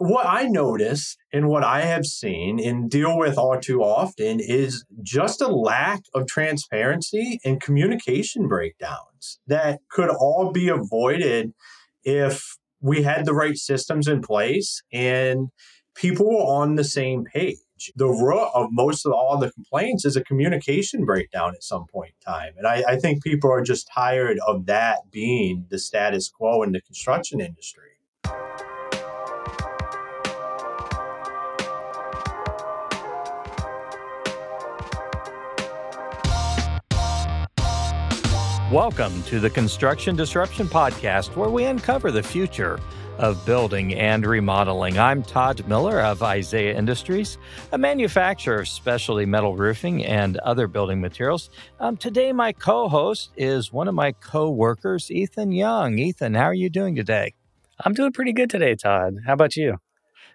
what I notice and what I have seen and deal with all too often is just a lack of transparency and communication breakdowns that could all be avoided if we had the right systems in place and people were on the same page. The root of most of all the complaints is a communication breakdown at some point in time. And I, I think people are just tired of that being the status quo in the construction industry. Welcome to the Construction Disruption Podcast, where we uncover the future of building and remodeling. I'm Todd Miller of Isaiah Industries, a manufacturer of specialty metal roofing and other building materials. Um, today, my co host is one of my co workers, Ethan Young. Ethan, how are you doing today? I'm doing pretty good today, Todd. How about you?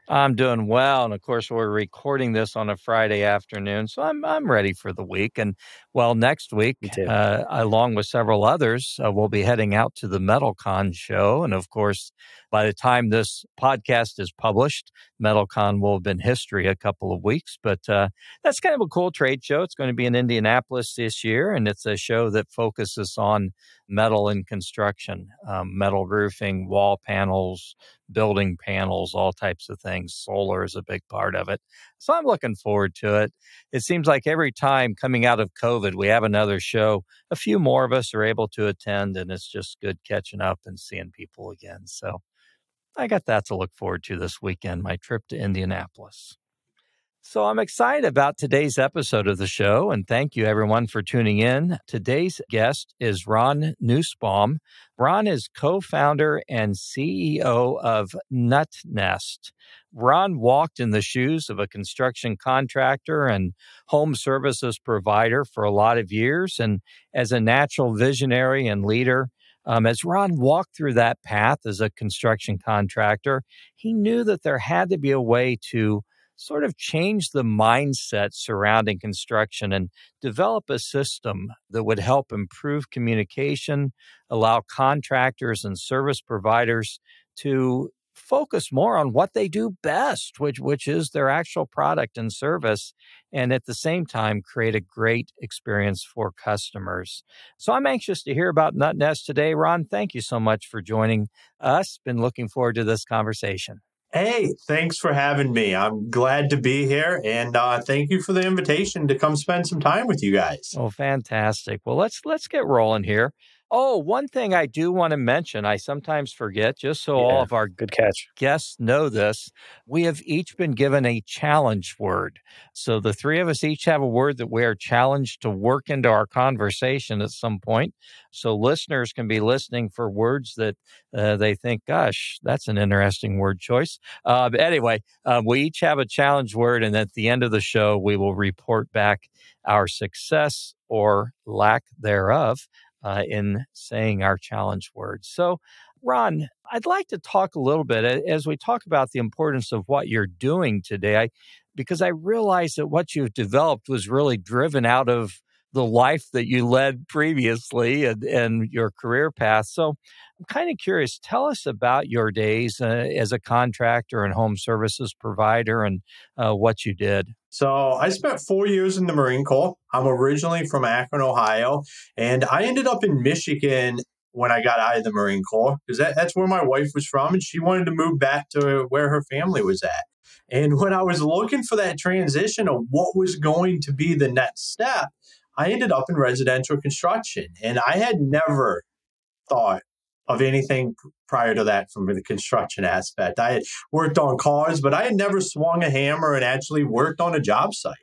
I'm doing well, and of course, we're recording this on a Friday afternoon, so I'm I'm ready for the week. And well, next week, uh, along with several others, uh, we'll be heading out to the MetalCon show, and of course, by the time this podcast is published, MetalCon will have been history a couple of weeks. But uh, that's kind of a cool trade show. It's going to be in Indianapolis this year, and it's a show that focuses on metal and construction, um, metal roofing, wall panels, building panels, all types of things. Solar is a big part of it. So I'm looking forward to it. It seems like every time coming out of COVID, we have another show. A few more of us are able to attend, and it's just good catching up and seeing people again. So I got that to look forward to this weekend, my trip to Indianapolis. So I'm excited about today's episode of the show, and thank you everyone for tuning in. Today's guest is Ron Nussbaum. Ron is co-founder and CEO of NutNest. Ron walked in the shoes of a construction contractor and home services provider for a lot of years, and as a natural visionary and leader, um, as Ron walked through that path as a construction contractor, he knew that there had to be a way to sort of change the mindset surrounding construction and develop a system that would help improve communication, allow contractors and service providers to focus more on what they do best, which which is their actual product and service, and at the same time create a great experience for customers. So I'm anxious to hear about NutNest today. Ron, thank you so much for joining us. Been looking forward to this conversation. Hey, thanks for having me. I'm glad to be here, and uh, thank you for the invitation to come spend some time with you guys. Oh, fantastic! Well, let's let's get rolling here. Oh, one thing I do want to mention, I sometimes forget, just so yeah, all of our good catch guests know this, we have each been given a challenge word. So the three of us each have a word that we are challenged to work into our conversation at some point. So listeners can be listening for words that uh, they think, gosh, that's an interesting word choice. Uh, but anyway, uh, we each have a challenge word, and at the end of the show, we will report back our success or lack thereof uh, in saying our challenge words. So, Ron, I'd like to talk a little bit as we talk about the importance of what you're doing today, I, because I realize that what you've developed was really driven out of the life that you led previously and, and your career path. So I'm kind of curious. Tell us about your days uh, as a contractor and home services provider and uh, what you did. So I spent four years in the Marine Corps. I'm originally from Akron, Ohio, and I ended up in Michigan when I got out of the Marine Corps because that, that's where my wife was from, and she wanted to move back to where her family was at. And when I was looking for that transition of what was going to be the next step, I ended up in residential construction. And I had never thought of anything prior to that from the construction aspect. I had worked on cars, but I had never swung a hammer and actually worked on a job site.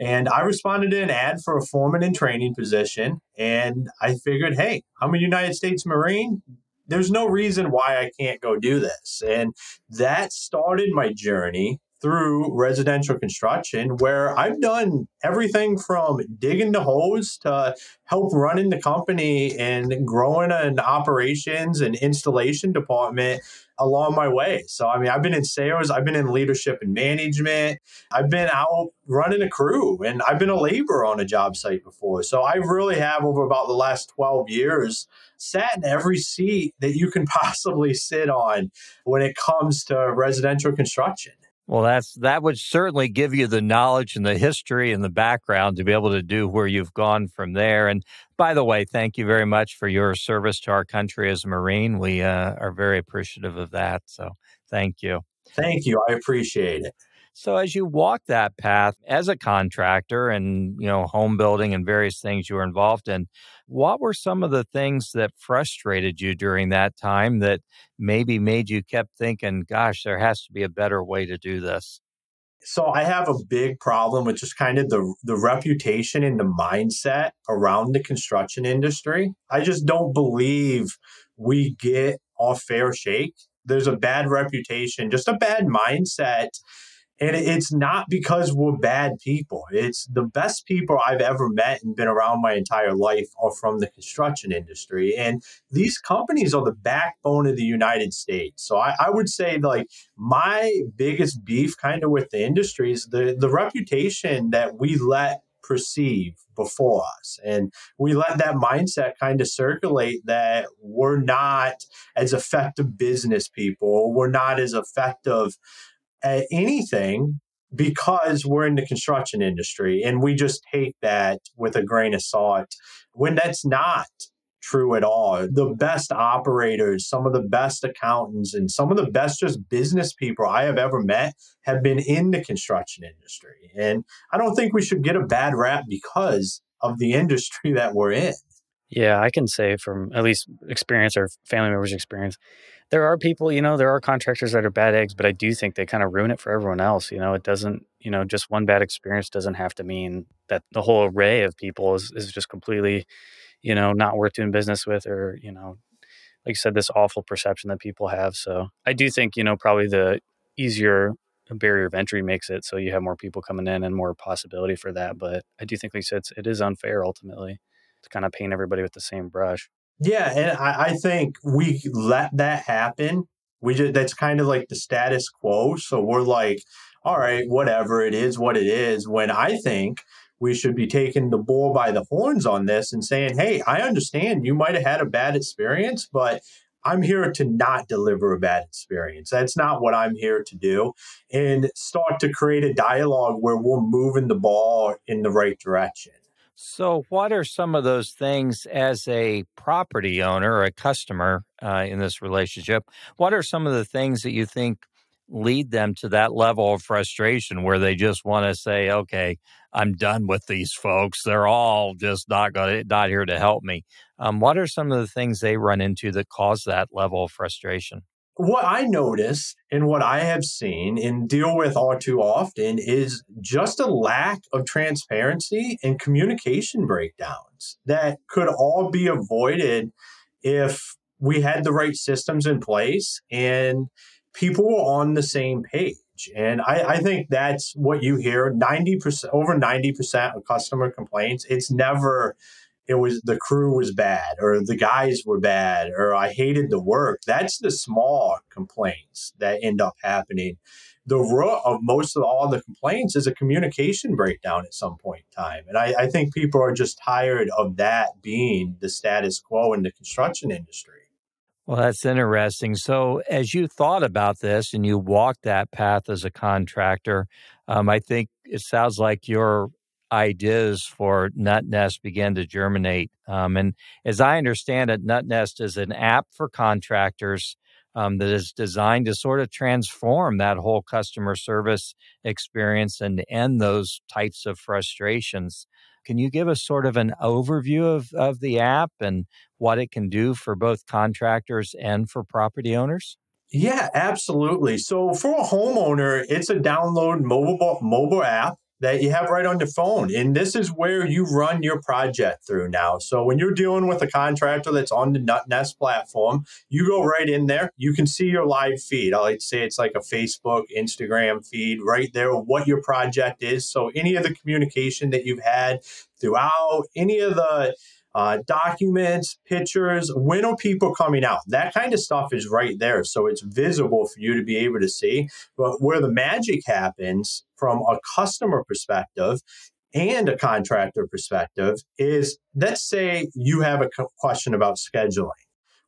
And I responded to an ad for a foreman in training position. And I figured, hey, I'm a United States Marine. There's no reason why I can't go do this. And that started my journey through residential construction where I've done everything from digging the hose to help running the company and growing an operations and installation department along my way. So, I mean, I've been in sales, I've been in leadership and management, I've been out running a crew, and I've been a laborer on a job site before. So, I really have over about the last 12 years sat in every seat that you can possibly sit on when it comes to residential construction. Well, that's that would certainly give you the knowledge and the history and the background to be able to do where you've gone from there. And by the way, thank you very much for your service to our country as a Marine. We uh, are very appreciative of that. So, thank you. Thank you. I appreciate it. So as you walk that path as a contractor and, you know, home building and various things you were involved in, what were some of the things that frustrated you during that time that maybe made you kept thinking, gosh, there has to be a better way to do this? So I have a big problem with just kind of the the reputation and the mindset around the construction industry. I just don't believe we get our fair shake. There's a bad reputation, just a bad mindset and it's not because we're bad people. It's the best people I've ever met and been around my entire life are from the construction industry. And these companies are the backbone of the United States. So I, I would say like my biggest beef kind of with the industry is the, the reputation that we let perceive before us. And we let that mindset kind of circulate that we're not as effective business people, we're not as effective at anything because we're in the construction industry and we just take that with a grain of salt when that's not true at all. The best operators, some of the best accountants, and some of the best just business people I have ever met have been in the construction industry. And I don't think we should get a bad rap because of the industry that we're in. Yeah, I can say from at least experience or family members' experience, there are people, you know, there are contractors that are bad eggs, but I do think they kind of ruin it for everyone else. You know, it doesn't, you know, just one bad experience doesn't have to mean that the whole array of people is, is just completely, you know, not worth doing business with or, you know, like you said, this awful perception that people have. So I do think, you know, probably the easier barrier of entry makes it so you have more people coming in and more possibility for that. But I do think, like you said, it's, it is unfair ultimately to kind of paint everybody with the same brush. Yeah, and I, I think we let that happen. We just that's kind of like the status quo. So we're like, all right, whatever it is, what it is. When I think we should be taking the bull by the horns on this and saying, hey, I understand you might have had a bad experience, but I'm here to not deliver a bad experience. That's not what I'm here to do. And start to create a dialogue where we're moving the ball in the right direction. So, what are some of those things as a property owner or a customer uh, in this relationship? What are some of the things that you think lead them to that level of frustration where they just want to say, "Okay, I'm done with these folks. They're all just not going not here to help me." Um, what are some of the things they run into that cause that level of frustration? What I notice and what I have seen and deal with all too often is just a lack of transparency and communication breakdowns that could all be avoided if we had the right systems in place and people were on the same page. And I, I think that's what you hear 90%, over 90% of customer complaints. It's never it was the crew was bad or the guys were bad or I hated the work. That's the small complaints that end up happening. The root of most of all the complaints is a communication breakdown at some point in time. And I, I think people are just tired of that being the status quo in the construction industry. Well, that's interesting. So, as you thought about this and you walked that path as a contractor, um, I think it sounds like your ideas for NutNest began to germinate. Um, and as I understand it, NutNest is an app for contractors um, that is designed to sort of transform that whole customer service experience and end those types of frustrations. Can you give us sort of an overview of, of the app and what it can do for both contractors and for property owners? Yeah, absolutely. So for a homeowner, it's a download mobile mobile app that you have right on your phone. And this is where you run your project through now. So when you're dealing with a contractor that's on the NutNest platform, you go right in there. You can see your live feed. I like say it's like a Facebook, Instagram feed right there, what your project is. So any of the communication that you've had throughout, any of the uh, documents, pictures, when are people coming out? That kind of stuff is right there. So it's visible for you to be able to see. But where the magic happens from a customer perspective and a contractor perspective is let's say you have a question about scheduling.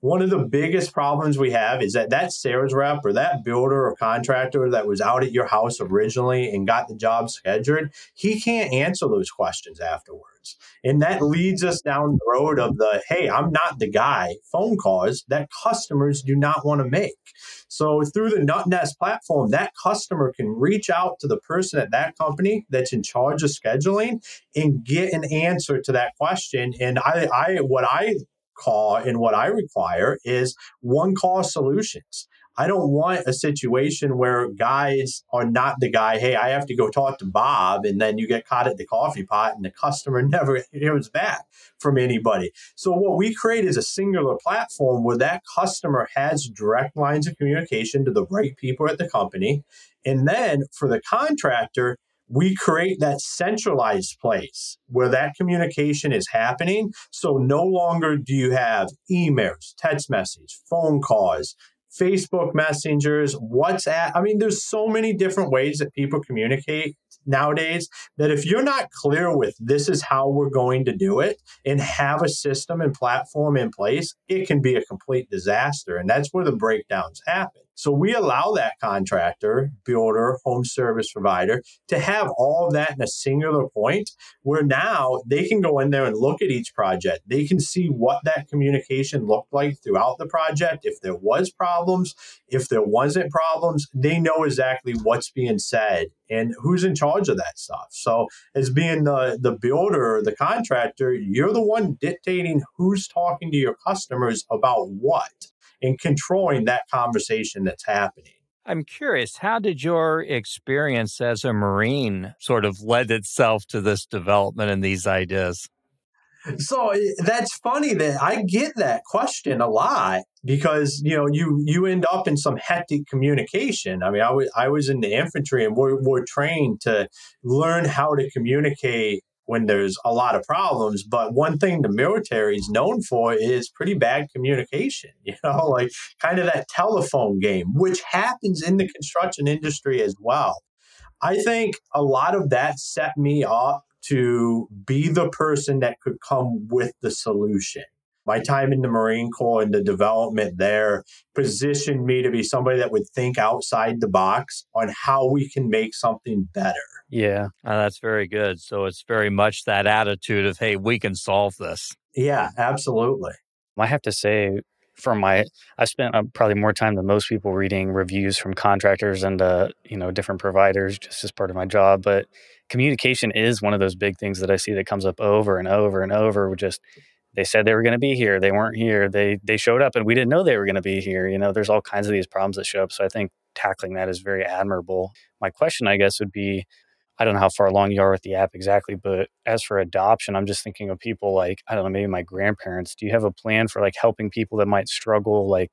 One of the biggest problems we have is that that sales rep or that builder or contractor that was out at your house originally and got the job scheduled, he can't answer those questions afterwards. And that leads us down the road of the, hey, I'm not the guy phone calls that customers do not want to make. So through the NutNest platform, that customer can reach out to the person at that company that's in charge of scheduling and get an answer to that question. And I, I what I call and what I require is one call solutions. I don't want a situation where guys are not the guy, hey, I have to go talk to Bob, and then you get caught at the coffee pot and the customer never hears back from anybody. So, what we create is a singular platform where that customer has direct lines of communication to the right people at the company. And then for the contractor, we create that centralized place where that communication is happening. So no longer do you have emails, text messages, phone calls, Facebook messengers, WhatsApp. I mean, there's so many different ways that people communicate nowadays that if you're not clear with this is how we're going to do it and have a system and platform in place, it can be a complete disaster. And that's where the breakdowns happen. So we allow that contractor, builder, home service provider to have all of that in a singular point where now they can go in there and look at each project. They can see what that communication looked like throughout the project. If there was problems, if there wasn't problems, they know exactly what's being said and who's in charge of that stuff. So as being the the builder, the contractor, you're the one dictating who's talking to your customers about what and controlling that conversation that's happening. I'm curious, how did your experience as a Marine sort of led itself to this development and these ideas? So eh, that's funny that I get that question a lot because you know you you end up in some hectic communication. I mean, I was I was in the infantry and we're, we're trained to learn how to communicate when there's a lot of problems. But one thing the military is known for is pretty bad communication, you know, like kind of that telephone game, which happens in the construction industry as well. I think a lot of that set me up to be the person that could come with the solution. My time in the Marine Corps and the development there positioned me to be somebody that would think outside the box on how we can make something better. Yeah. Oh, that's very good. So it's very much that attitude of, hey, we can solve this. Yeah, absolutely. I have to say, for my, I spent uh, probably more time than most people reading reviews from contractors and, uh, you know, different providers just as part of my job. But communication is one of those big things that I see that comes up over and over and over. Just they said they were going to be here, they weren't here. They they showed up, and we didn't know they were going to be here. You know, there's all kinds of these problems that show up. So I think tackling that is very admirable. My question, I guess, would be. I don't know how far along you are with the app exactly, but as for adoption, I'm just thinking of people like, I don't know, maybe my grandparents. Do you have a plan for like helping people that might struggle, like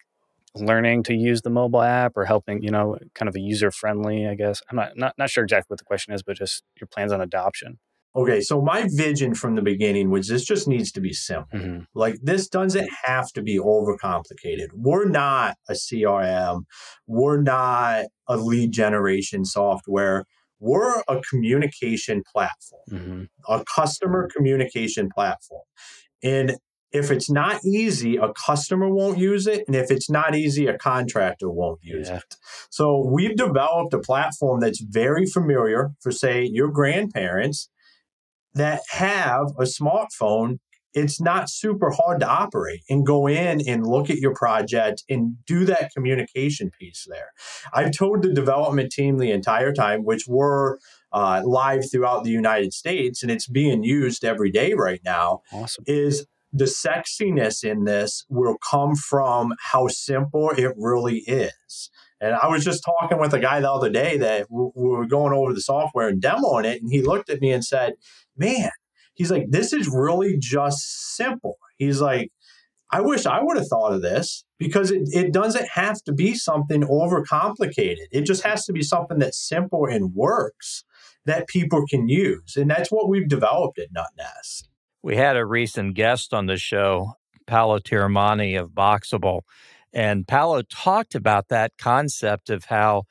learning to use the mobile app or helping, you know, kind of a user friendly, I guess. I'm not, not not sure exactly what the question is, but just your plans on adoption. Okay, so my vision from the beginning was this just needs to be simple. Mm-hmm. Like this doesn't have to be overcomplicated. We're not a CRM, we're not a lead generation software. We're a communication platform, mm-hmm. a customer communication platform. And if it's not easy, a customer won't use it. And if it's not easy, a contractor won't use yeah. it. So we've developed a platform that's very familiar for, say, your grandparents that have a smartphone. It's not super hard to operate and go in and look at your project and do that communication piece there. I've told the development team the entire time, which we're uh, live throughout the United States and it's being used every day right now, awesome. is the sexiness in this will come from how simple it really is. And I was just talking with a guy the other day that we were going over the software and demoing it. And he looked at me and said, Man, he's like, this is really just simple. He's like, I wish I would have thought of this because it, it doesn't have to be something overcomplicated. It just has to be something that's simple and works that people can use. And that's what we've developed at NutNest. We had a recent guest on the show, Paolo Tiramani of Boxable. And Paolo talked about that concept of how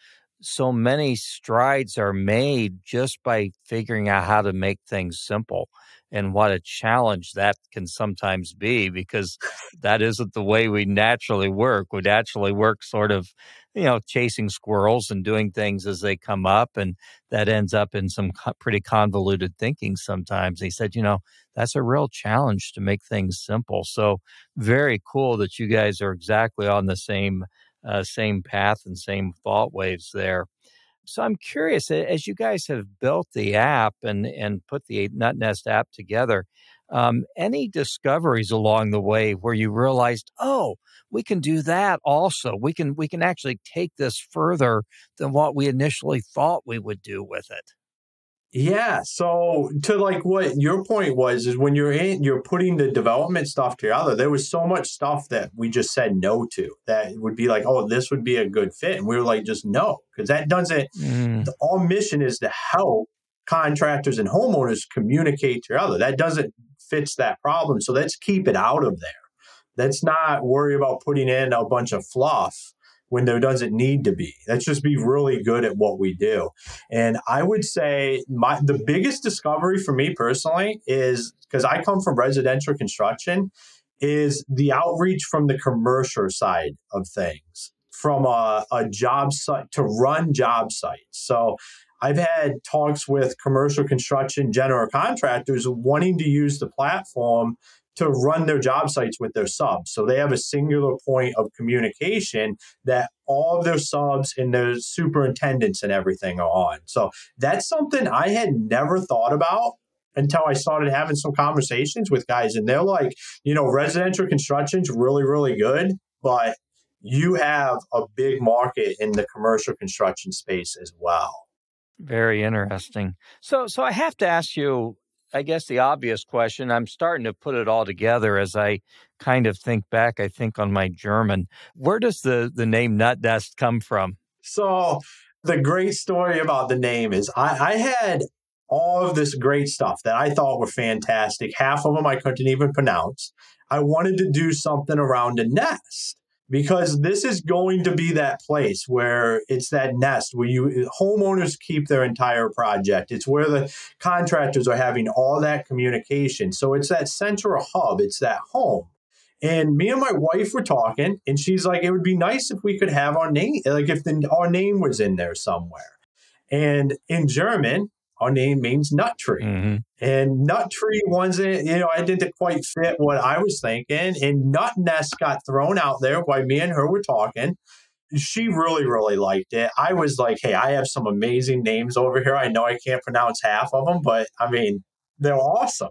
so many strides are made just by figuring out how to make things simple and what a challenge that can sometimes be because that isn't the way we naturally work. We naturally work sort of, you know, chasing squirrels and doing things as they come up. And that ends up in some pretty convoluted thinking sometimes. He said, you know, that's a real challenge to make things simple. So very cool that you guys are exactly on the same. Uh, same path and same thought waves there. So I'm curious, as you guys have built the app and and put the NutNest app together, um, any discoveries along the way where you realized, oh, we can do that also. We can we can actually take this further than what we initially thought we would do with it. Yeah. So to like what your point was is when you're in you're putting the development stuff together, there was so much stuff that we just said no to that would be like, oh, this would be a good fit. And we were like, just no, because that doesn't mm. the, our mission is to help contractors and homeowners communicate together. That doesn't fits that problem. So let's keep it out of there. Let's not worry about putting in a bunch of fluff when there doesn't need to be. Let's just be really good at what we do. And I would say my the biggest discovery for me personally is because I come from residential construction is the outreach from the commercial side of things from a, a job site to run job sites. So I've had talks with commercial construction general contractors wanting to use the platform to run their job sites with their subs. So they have a singular point of communication that all of their subs and their superintendents and everything are on. So that's something I had never thought about until I started having some conversations with guys. And they're like, you know, residential construction's really, really good, but you have a big market in the commercial construction space as well. Very interesting. So, so I have to ask you I guess the obvious question, I'm starting to put it all together as I kind of think back, I think on my German. Where does the, the name Nut Nest come from? So, the great story about the name is I, I had all of this great stuff that I thought were fantastic. Half of them I couldn't even pronounce. I wanted to do something around a nest because this is going to be that place where it's that nest where you homeowners keep their entire project. It's where the contractors are having all that communication. So it's that central hub. It's that home. And me and my wife were talking and she's like it would be nice if we could have our name like if the, our name was in there somewhere. And in german our name means nut tree. Mm-hmm. And nut tree wasn't, you know, I didn't quite fit what I was thinking. And nut nest got thrown out there while me and her were talking. She really, really liked it. I was like, hey, I have some amazing names over here. I know I can't pronounce half of them, but I mean, they're awesome.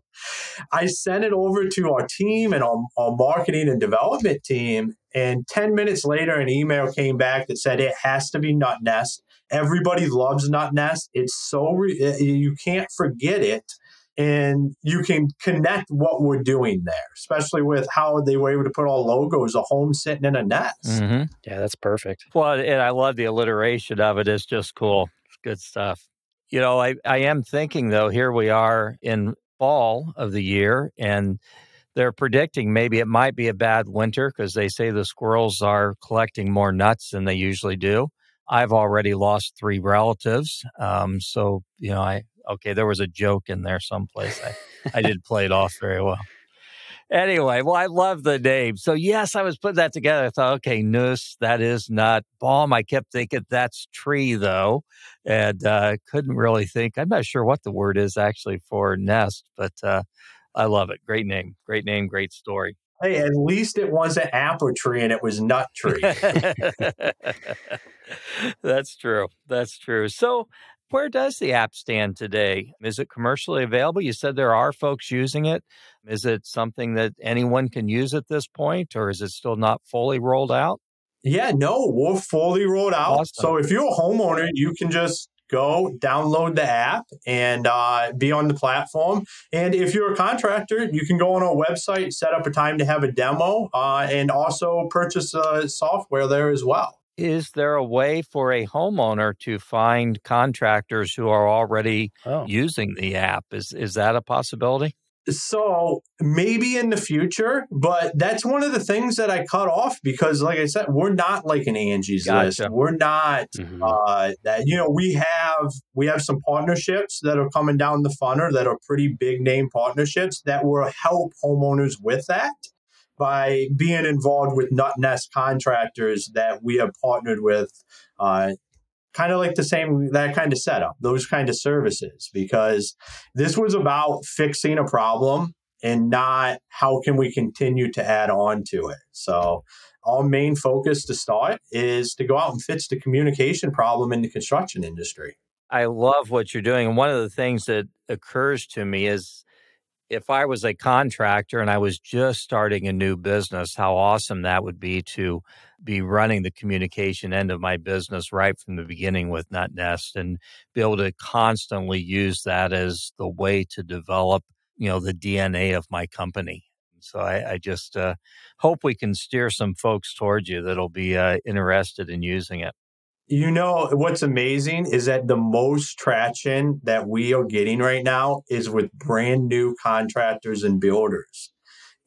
I sent it over to our team and our, our, marketing and development team. And 10 minutes later, an email came back that said it has to be Nut Nest. Everybody loves Nut Nest. It's so re- you can't forget it, and you can connect what we're doing there, especially with how they were able to put all logos, a home sitting in a nest. Mm-hmm. Yeah, that's perfect. Well, and I love the alliteration of it. It's just cool. It's good stuff. You know, I, I am thinking though, here we are in fall of the year, and they're predicting maybe it might be a bad winter because they say the squirrels are collecting more nuts than they usually do. I've already lost three relatives. Um, so, you know, I, okay, there was a joke in there someplace. I, I did play it off very well. Anyway, well, I love the name. So, yes, I was putting that together. I thought, okay, Nuss, that is not balm. I kept thinking that's tree, though, and uh, couldn't really think. I'm not sure what the word is actually for nest, but uh, I love it. Great name. Great name. Great story. Hey, at least it wasn't apple tree and it was nut tree. That's true. That's true. So, where does the app stand today? Is it commercially available? You said there are folks using it. Is it something that anyone can use at this point, or is it still not fully rolled out? Yeah, no, we're fully rolled out. Awesome. So if you're a homeowner, you can just go download the app and uh, be on the platform. And if you're a contractor, you can go on our website, set up a time to have a demo, uh, and also purchase uh, software there as well. Is there a way for a homeowner to find contractors who are already oh. using the app? Is is that a possibility? So maybe in the future, but that's one of the things that I cut off because, like I said, we're not like an Angie's gotcha. list. We're not mm-hmm. uh, that. You know, we have we have some partnerships that are coming down the funnel that are pretty big name partnerships that will help homeowners with that by being involved with nut nest contractors that we have partnered with uh, kind of like the same that kind of setup those kind of services because this was about fixing a problem and not how can we continue to add on to it. So our main focus to start is to go out and fix the communication problem in the construction industry. I love what you're doing and one of the things that occurs to me is if I was a contractor and I was just starting a new business, how awesome that would be to be running the communication end of my business right from the beginning with NutNest and be able to constantly use that as the way to develop, you know, the DNA of my company. So I, I just uh, hope we can steer some folks towards you that'll be uh, interested in using it. You know, what's amazing is that the most traction that we are getting right now is with brand new contractors and builders.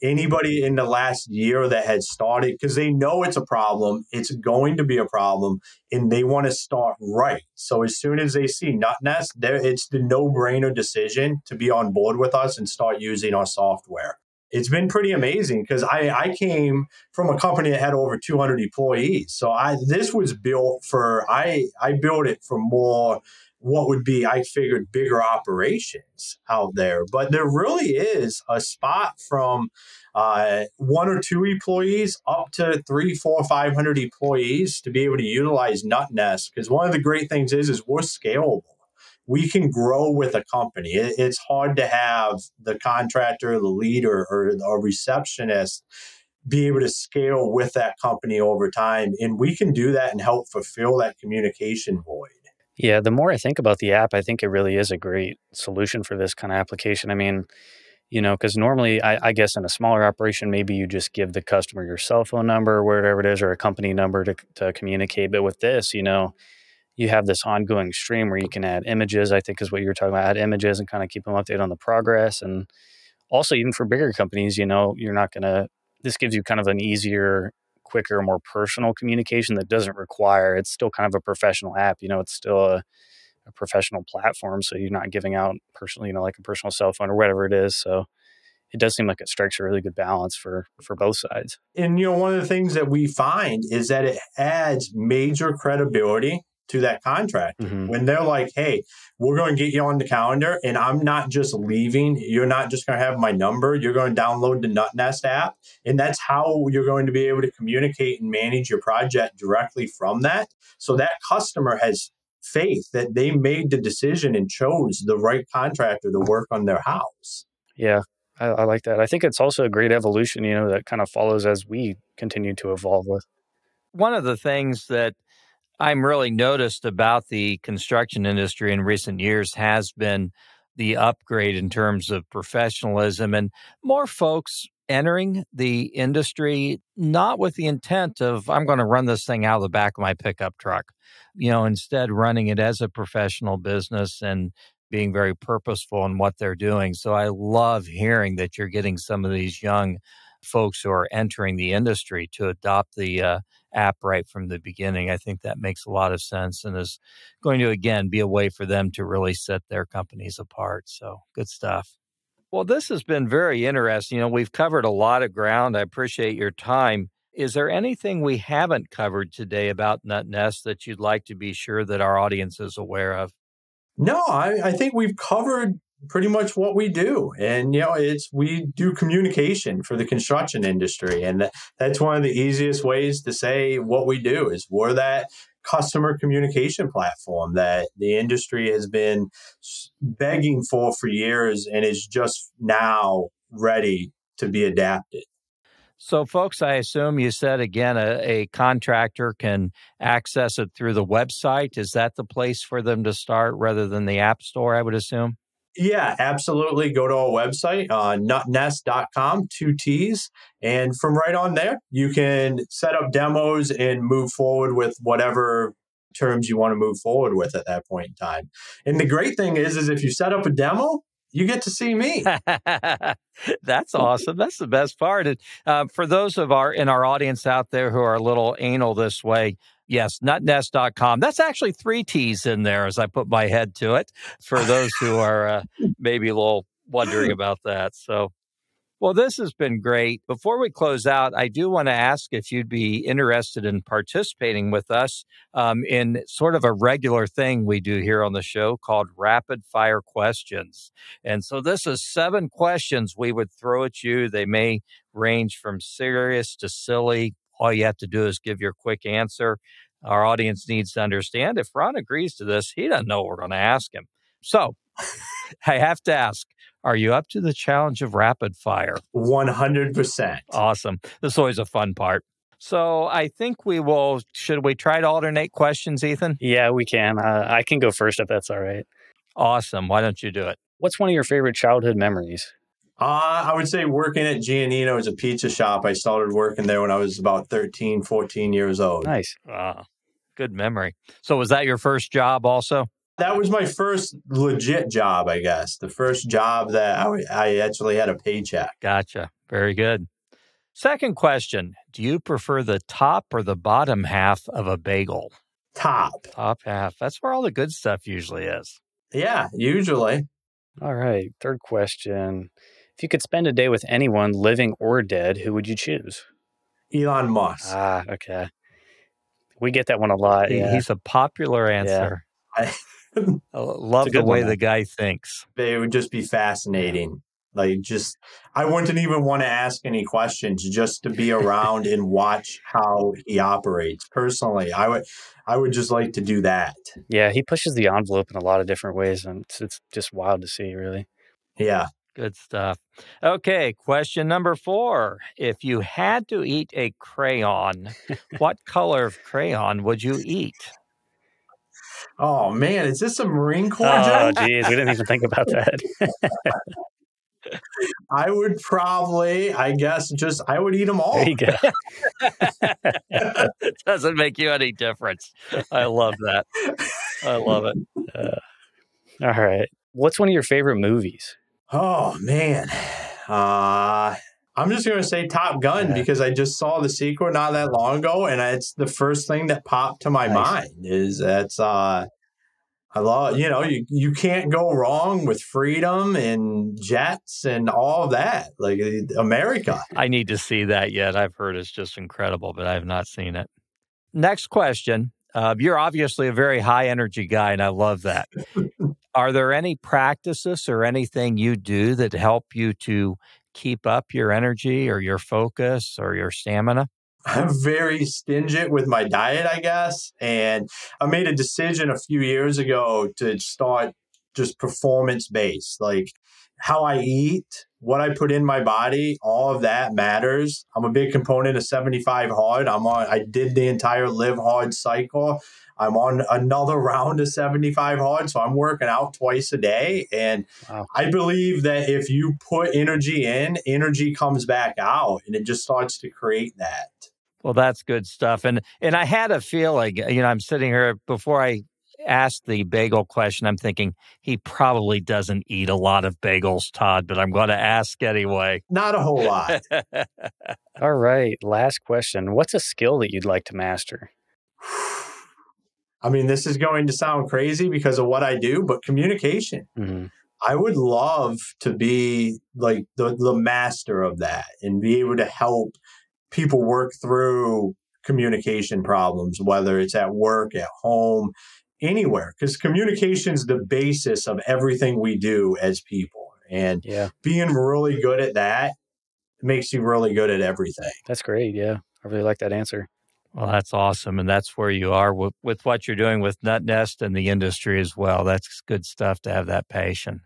Anybody in the last year that had started, because they know it's a problem, it's going to be a problem, and they want to start right. So as soon as they see NutNest, it's the no brainer decision to be on board with us and start using our software it's been pretty amazing because I, I came from a company that had over 200 employees. So I this was built for I I built it for more what would be I figured bigger operations out there. But there really is a spot from uh, one or two employees up to three, four, five hundred employees to be able to utilize NutNest. Because one of the great things is is we're scalable we can grow with a company. It, it's hard to have the contractor, the leader, or a receptionist be able to scale with that company over time. And we can do that and help fulfill that communication void. Yeah, the more I think about the app, I think it really is a great solution for this kind of application. I mean, you know, because normally, I, I, guess in a smaller operation, maybe you just give the customer your cell phone number or whatever it is, or a company number to, to communicate. But with this, you know, you have this ongoing stream where you can add images, I think is what you're talking about, add images and kind of keep them updated on the progress. And also, even for bigger companies, you know, you're not going to, this gives you kind of an easier, quicker, more personal communication that doesn't require, it's still kind of a professional app. You know, it's still a, a professional platform. So you're not giving out personal, you know, like a personal cell phone or whatever it is. So, it does seem like it strikes a really good balance for for both sides. And you know, one of the things that we find is that it adds major credibility to that contract. Mm-hmm. When they're like, hey, we're going to get you on the calendar and I'm not just leaving, you're not just going to have my number, you're going to download the NutNest app. And that's how you're going to be able to communicate and manage your project directly from that. So that customer has faith that they made the decision and chose the right contractor to work on their house. Yeah, I, I, like that. I think it's also a great evolution, you know, that kind of follows as we continue to evolve with. One of the things that I'm really noticed about the construction industry in recent years has been the upgrade in terms of professionalism and more folks entering the industry not with the intent of I'm going to run this thing out of the back of my pickup truck. You know, instead running it as a professional business and being very purposeful in what they're doing. So I love hearing that you're getting some of these young folks who are entering the industry to adopt the uh, app right from the beginning. I think that makes a lot of sense and is going to, again, be a way for them to really set their companies apart. So good stuff. Well, this has been very interesting. You know, we've covered a lot of ground. I appreciate your time. Is there anything we haven't covered today about NutNest that you'd like to be sure that our audience is aware of? No, I, I think we've covered pretty much what we do and you know it's we do communication for the construction industry and that's one of the easiest ways to say what we do is we're that customer communication platform that the industry has been begging for for years and is just now ready to be adapted So, folks, I assume you said again a, a, contractor can access it through the website. Is that the place for them to start rather than the App Store, I would assume? Yeah, absolutely. Go to our website, uh, nutnest.com, two T's. And from right on there, you can set up demos and move forward with whatever terms you want to move forward with at that point in time. And the great thing is, is if you set up a demo, you get to see me. That's awesome. That's the best part. And uh, for those of our in our audience out there who are a little anal this way, yes, nutnest.com. That's actually three T's in there as I put my head to it for those who are uh, maybe a little wondering about that. So well, this has been great. Before we close out, I do want to ask if you'd be interested in participating with us um, in sort of a regular thing we do here on the show called rapid fire questions. And so this is seven questions we would throw at you. They may range from serious to silly. All you have to do is give your quick answer. Our audience needs to understand if Ron agrees to this, he doesn't know what we're going to ask him. So I have to ask are you up to the challenge of rapid fire? 100%. Awesome. This is always a fun part. So I think we will. Should we try to alternate questions, Ethan? Yeah, we can. Uh, I can go first if that's all right. Awesome. Why don't you do it? What's one of your favorite childhood memories? Uh, I would say working at Giannino as a pizza shop. I started working there when I was about 13, 14 years old. Nice. Ah, good memory. So was that your first job also? that was my first legit job, I guess. The first job that I, I actually had a paycheck. Gotcha. Very good. Second question Do you prefer the top or the bottom half of a bagel? Top. Top half. That's where all the good stuff usually is. Yeah, usually. All right. Third question. If you could spend a day with anyone, living or dead, who would you choose? Elon Musk. Ah, okay. We get that one a lot. He, yeah. He's a popular answer. Yeah. I, I love the way one, the guy thinks. It would just be fascinating. Like, just, I wouldn't even want to ask any questions just to be around and watch how he operates. Personally, I would, I would just like to do that. Yeah, he pushes the envelope in a lot of different ways, and it's, it's just wild to see, really. Yeah. Good stuff. Okay, question number four. If you had to eat a crayon, what color of crayon would you eat? Oh man, is this a Marine Corps? Oh geez, we didn't even think about that. I would probably, I guess, just I would eat them all. There you go. it doesn't make you any difference. I love that. I love it. Uh, all right. What's one of your favorite movies? Oh man, uh, I'm just going to say Top Gun yeah. because I just saw the sequel not that long ago, and it's the first thing that popped to my nice. mind. Is that's uh, I love you know you you can't go wrong with freedom and jets and all that like America. I need to see that yet. I've heard it's just incredible, but I have not seen it. Next question. Uh, you're obviously a very high energy guy, and I love that. Are there any practices or anything you do that help you to keep up your energy or your focus or your stamina? I'm very stingent with my diet, I guess. And I made a decision a few years ago to start just performance based. Like how I eat, what I put in my body, all of that matters. I'm a big component of 75 hard. I'm on I did the entire live hard cycle. I'm on another round of 75 hard. So I'm working out twice a day. And wow. I believe that if you put energy in, energy comes back out and it just starts to create that. Well, that's good stuff. And and I had a feeling, you know, I'm sitting here before I asked the bagel question, I'm thinking he probably doesn't eat a lot of bagels, Todd, but I'm going to ask anyway. Not a whole lot. All right. Last question. What's a skill that you'd like to master? I mean, this is going to sound crazy because of what I do, but communication. Mm-hmm. I would love to be like the, the master of that and be able to help people work through communication problems, whether it's at work, at home, anywhere, because communication is the basis of everything we do as people. And yeah. being really good at that makes you really good at everything. That's great. Yeah. I really like that answer. Well, that's awesome. And that's where you are with, with what you're doing with NutNest and the industry as well. That's good stuff to have that passion.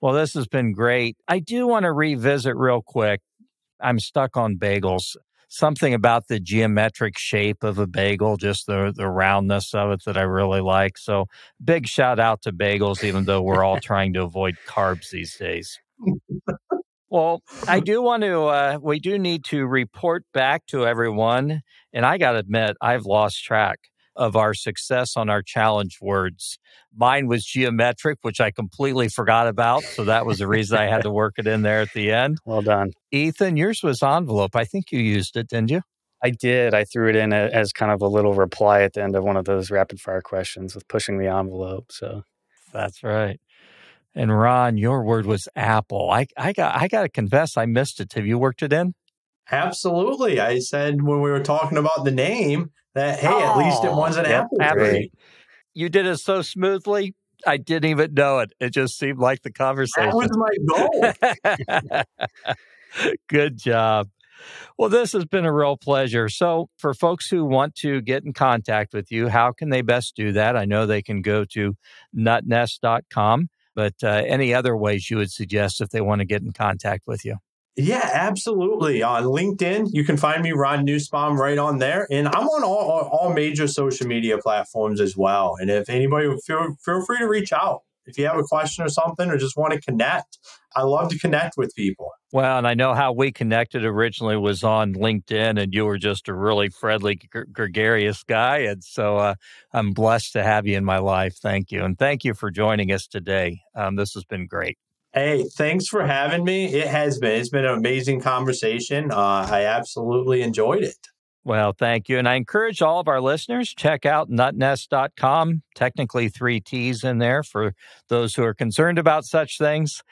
Well, this has been great. I do want to revisit real quick I'm stuck on bagels. Something about the geometric shape of a bagel, just the, the roundness of it that I really like. So, big shout out to bagels, even though we're all trying to avoid carbs these days. Well, I do want to, uh, we do need to report back to everyone. And I got to admit, I've lost track of our success on our challenge words. Mine was geometric, which I completely forgot about. So that was the reason I had to work it in there at the end. Well done. Ethan, yours was envelope. I think you used it, didn't you? I did. I threw it in as kind of a little reply at the end of one of those rapid fire questions with pushing the envelope. So that's right. And Ron, your word was apple. I, I got I got to confess, I missed it. Have you worked it in? Absolutely. I said when we were talking about the name that hey, oh, at least it was an yep, apple tree. You did it so smoothly. I didn't even know it. It just seemed like the conversation. That was my goal. Good job. Well, this has been a real pleasure. So, for folks who want to get in contact with you, how can they best do that? I know they can go to nutnest.com but uh, any other ways you would suggest if they want to get in contact with you? Yeah, absolutely. On LinkedIn, you can find me, Ron Nussbaum right on there. And I'm on all, all major social media platforms as well. And if anybody, feel, feel free to reach out if you have a question or something or just want to connect. I love to connect with people. Well, and I know how we connected originally was on LinkedIn, and you were just a really friendly, gr- gregarious guy. And so uh, I'm blessed to have you in my life. Thank you. And thank you for joining us today. Um, this has been great. Hey, thanks for having me. It has been. It's been an amazing conversation. Uh, I absolutely enjoyed it. Well, thank you. And I encourage all of our listeners, check out nutnest.com. Technically, three T's in there for those who are concerned about such things.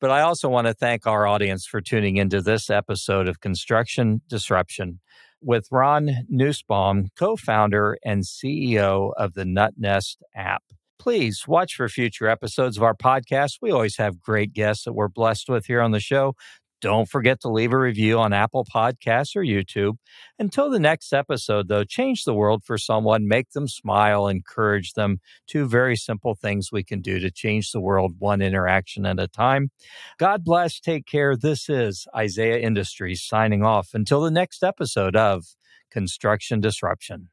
But I also want to thank our audience for tuning into this episode of Construction Disruption with Ron Nussbaum, co founder and CEO of the NutNest app. Please watch for future episodes of our podcast. We always have great guests that we're blessed with here on the show. Don't forget to leave a review on Apple Podcasts or YouTube. Until the next episode, though, change the world for someone, make them smile, encourage them. Two very simple things we can do to change the world one interaction at a time. God bless. Take care. This is Isaiah Industries signing off until the next episode of Construction Disruption.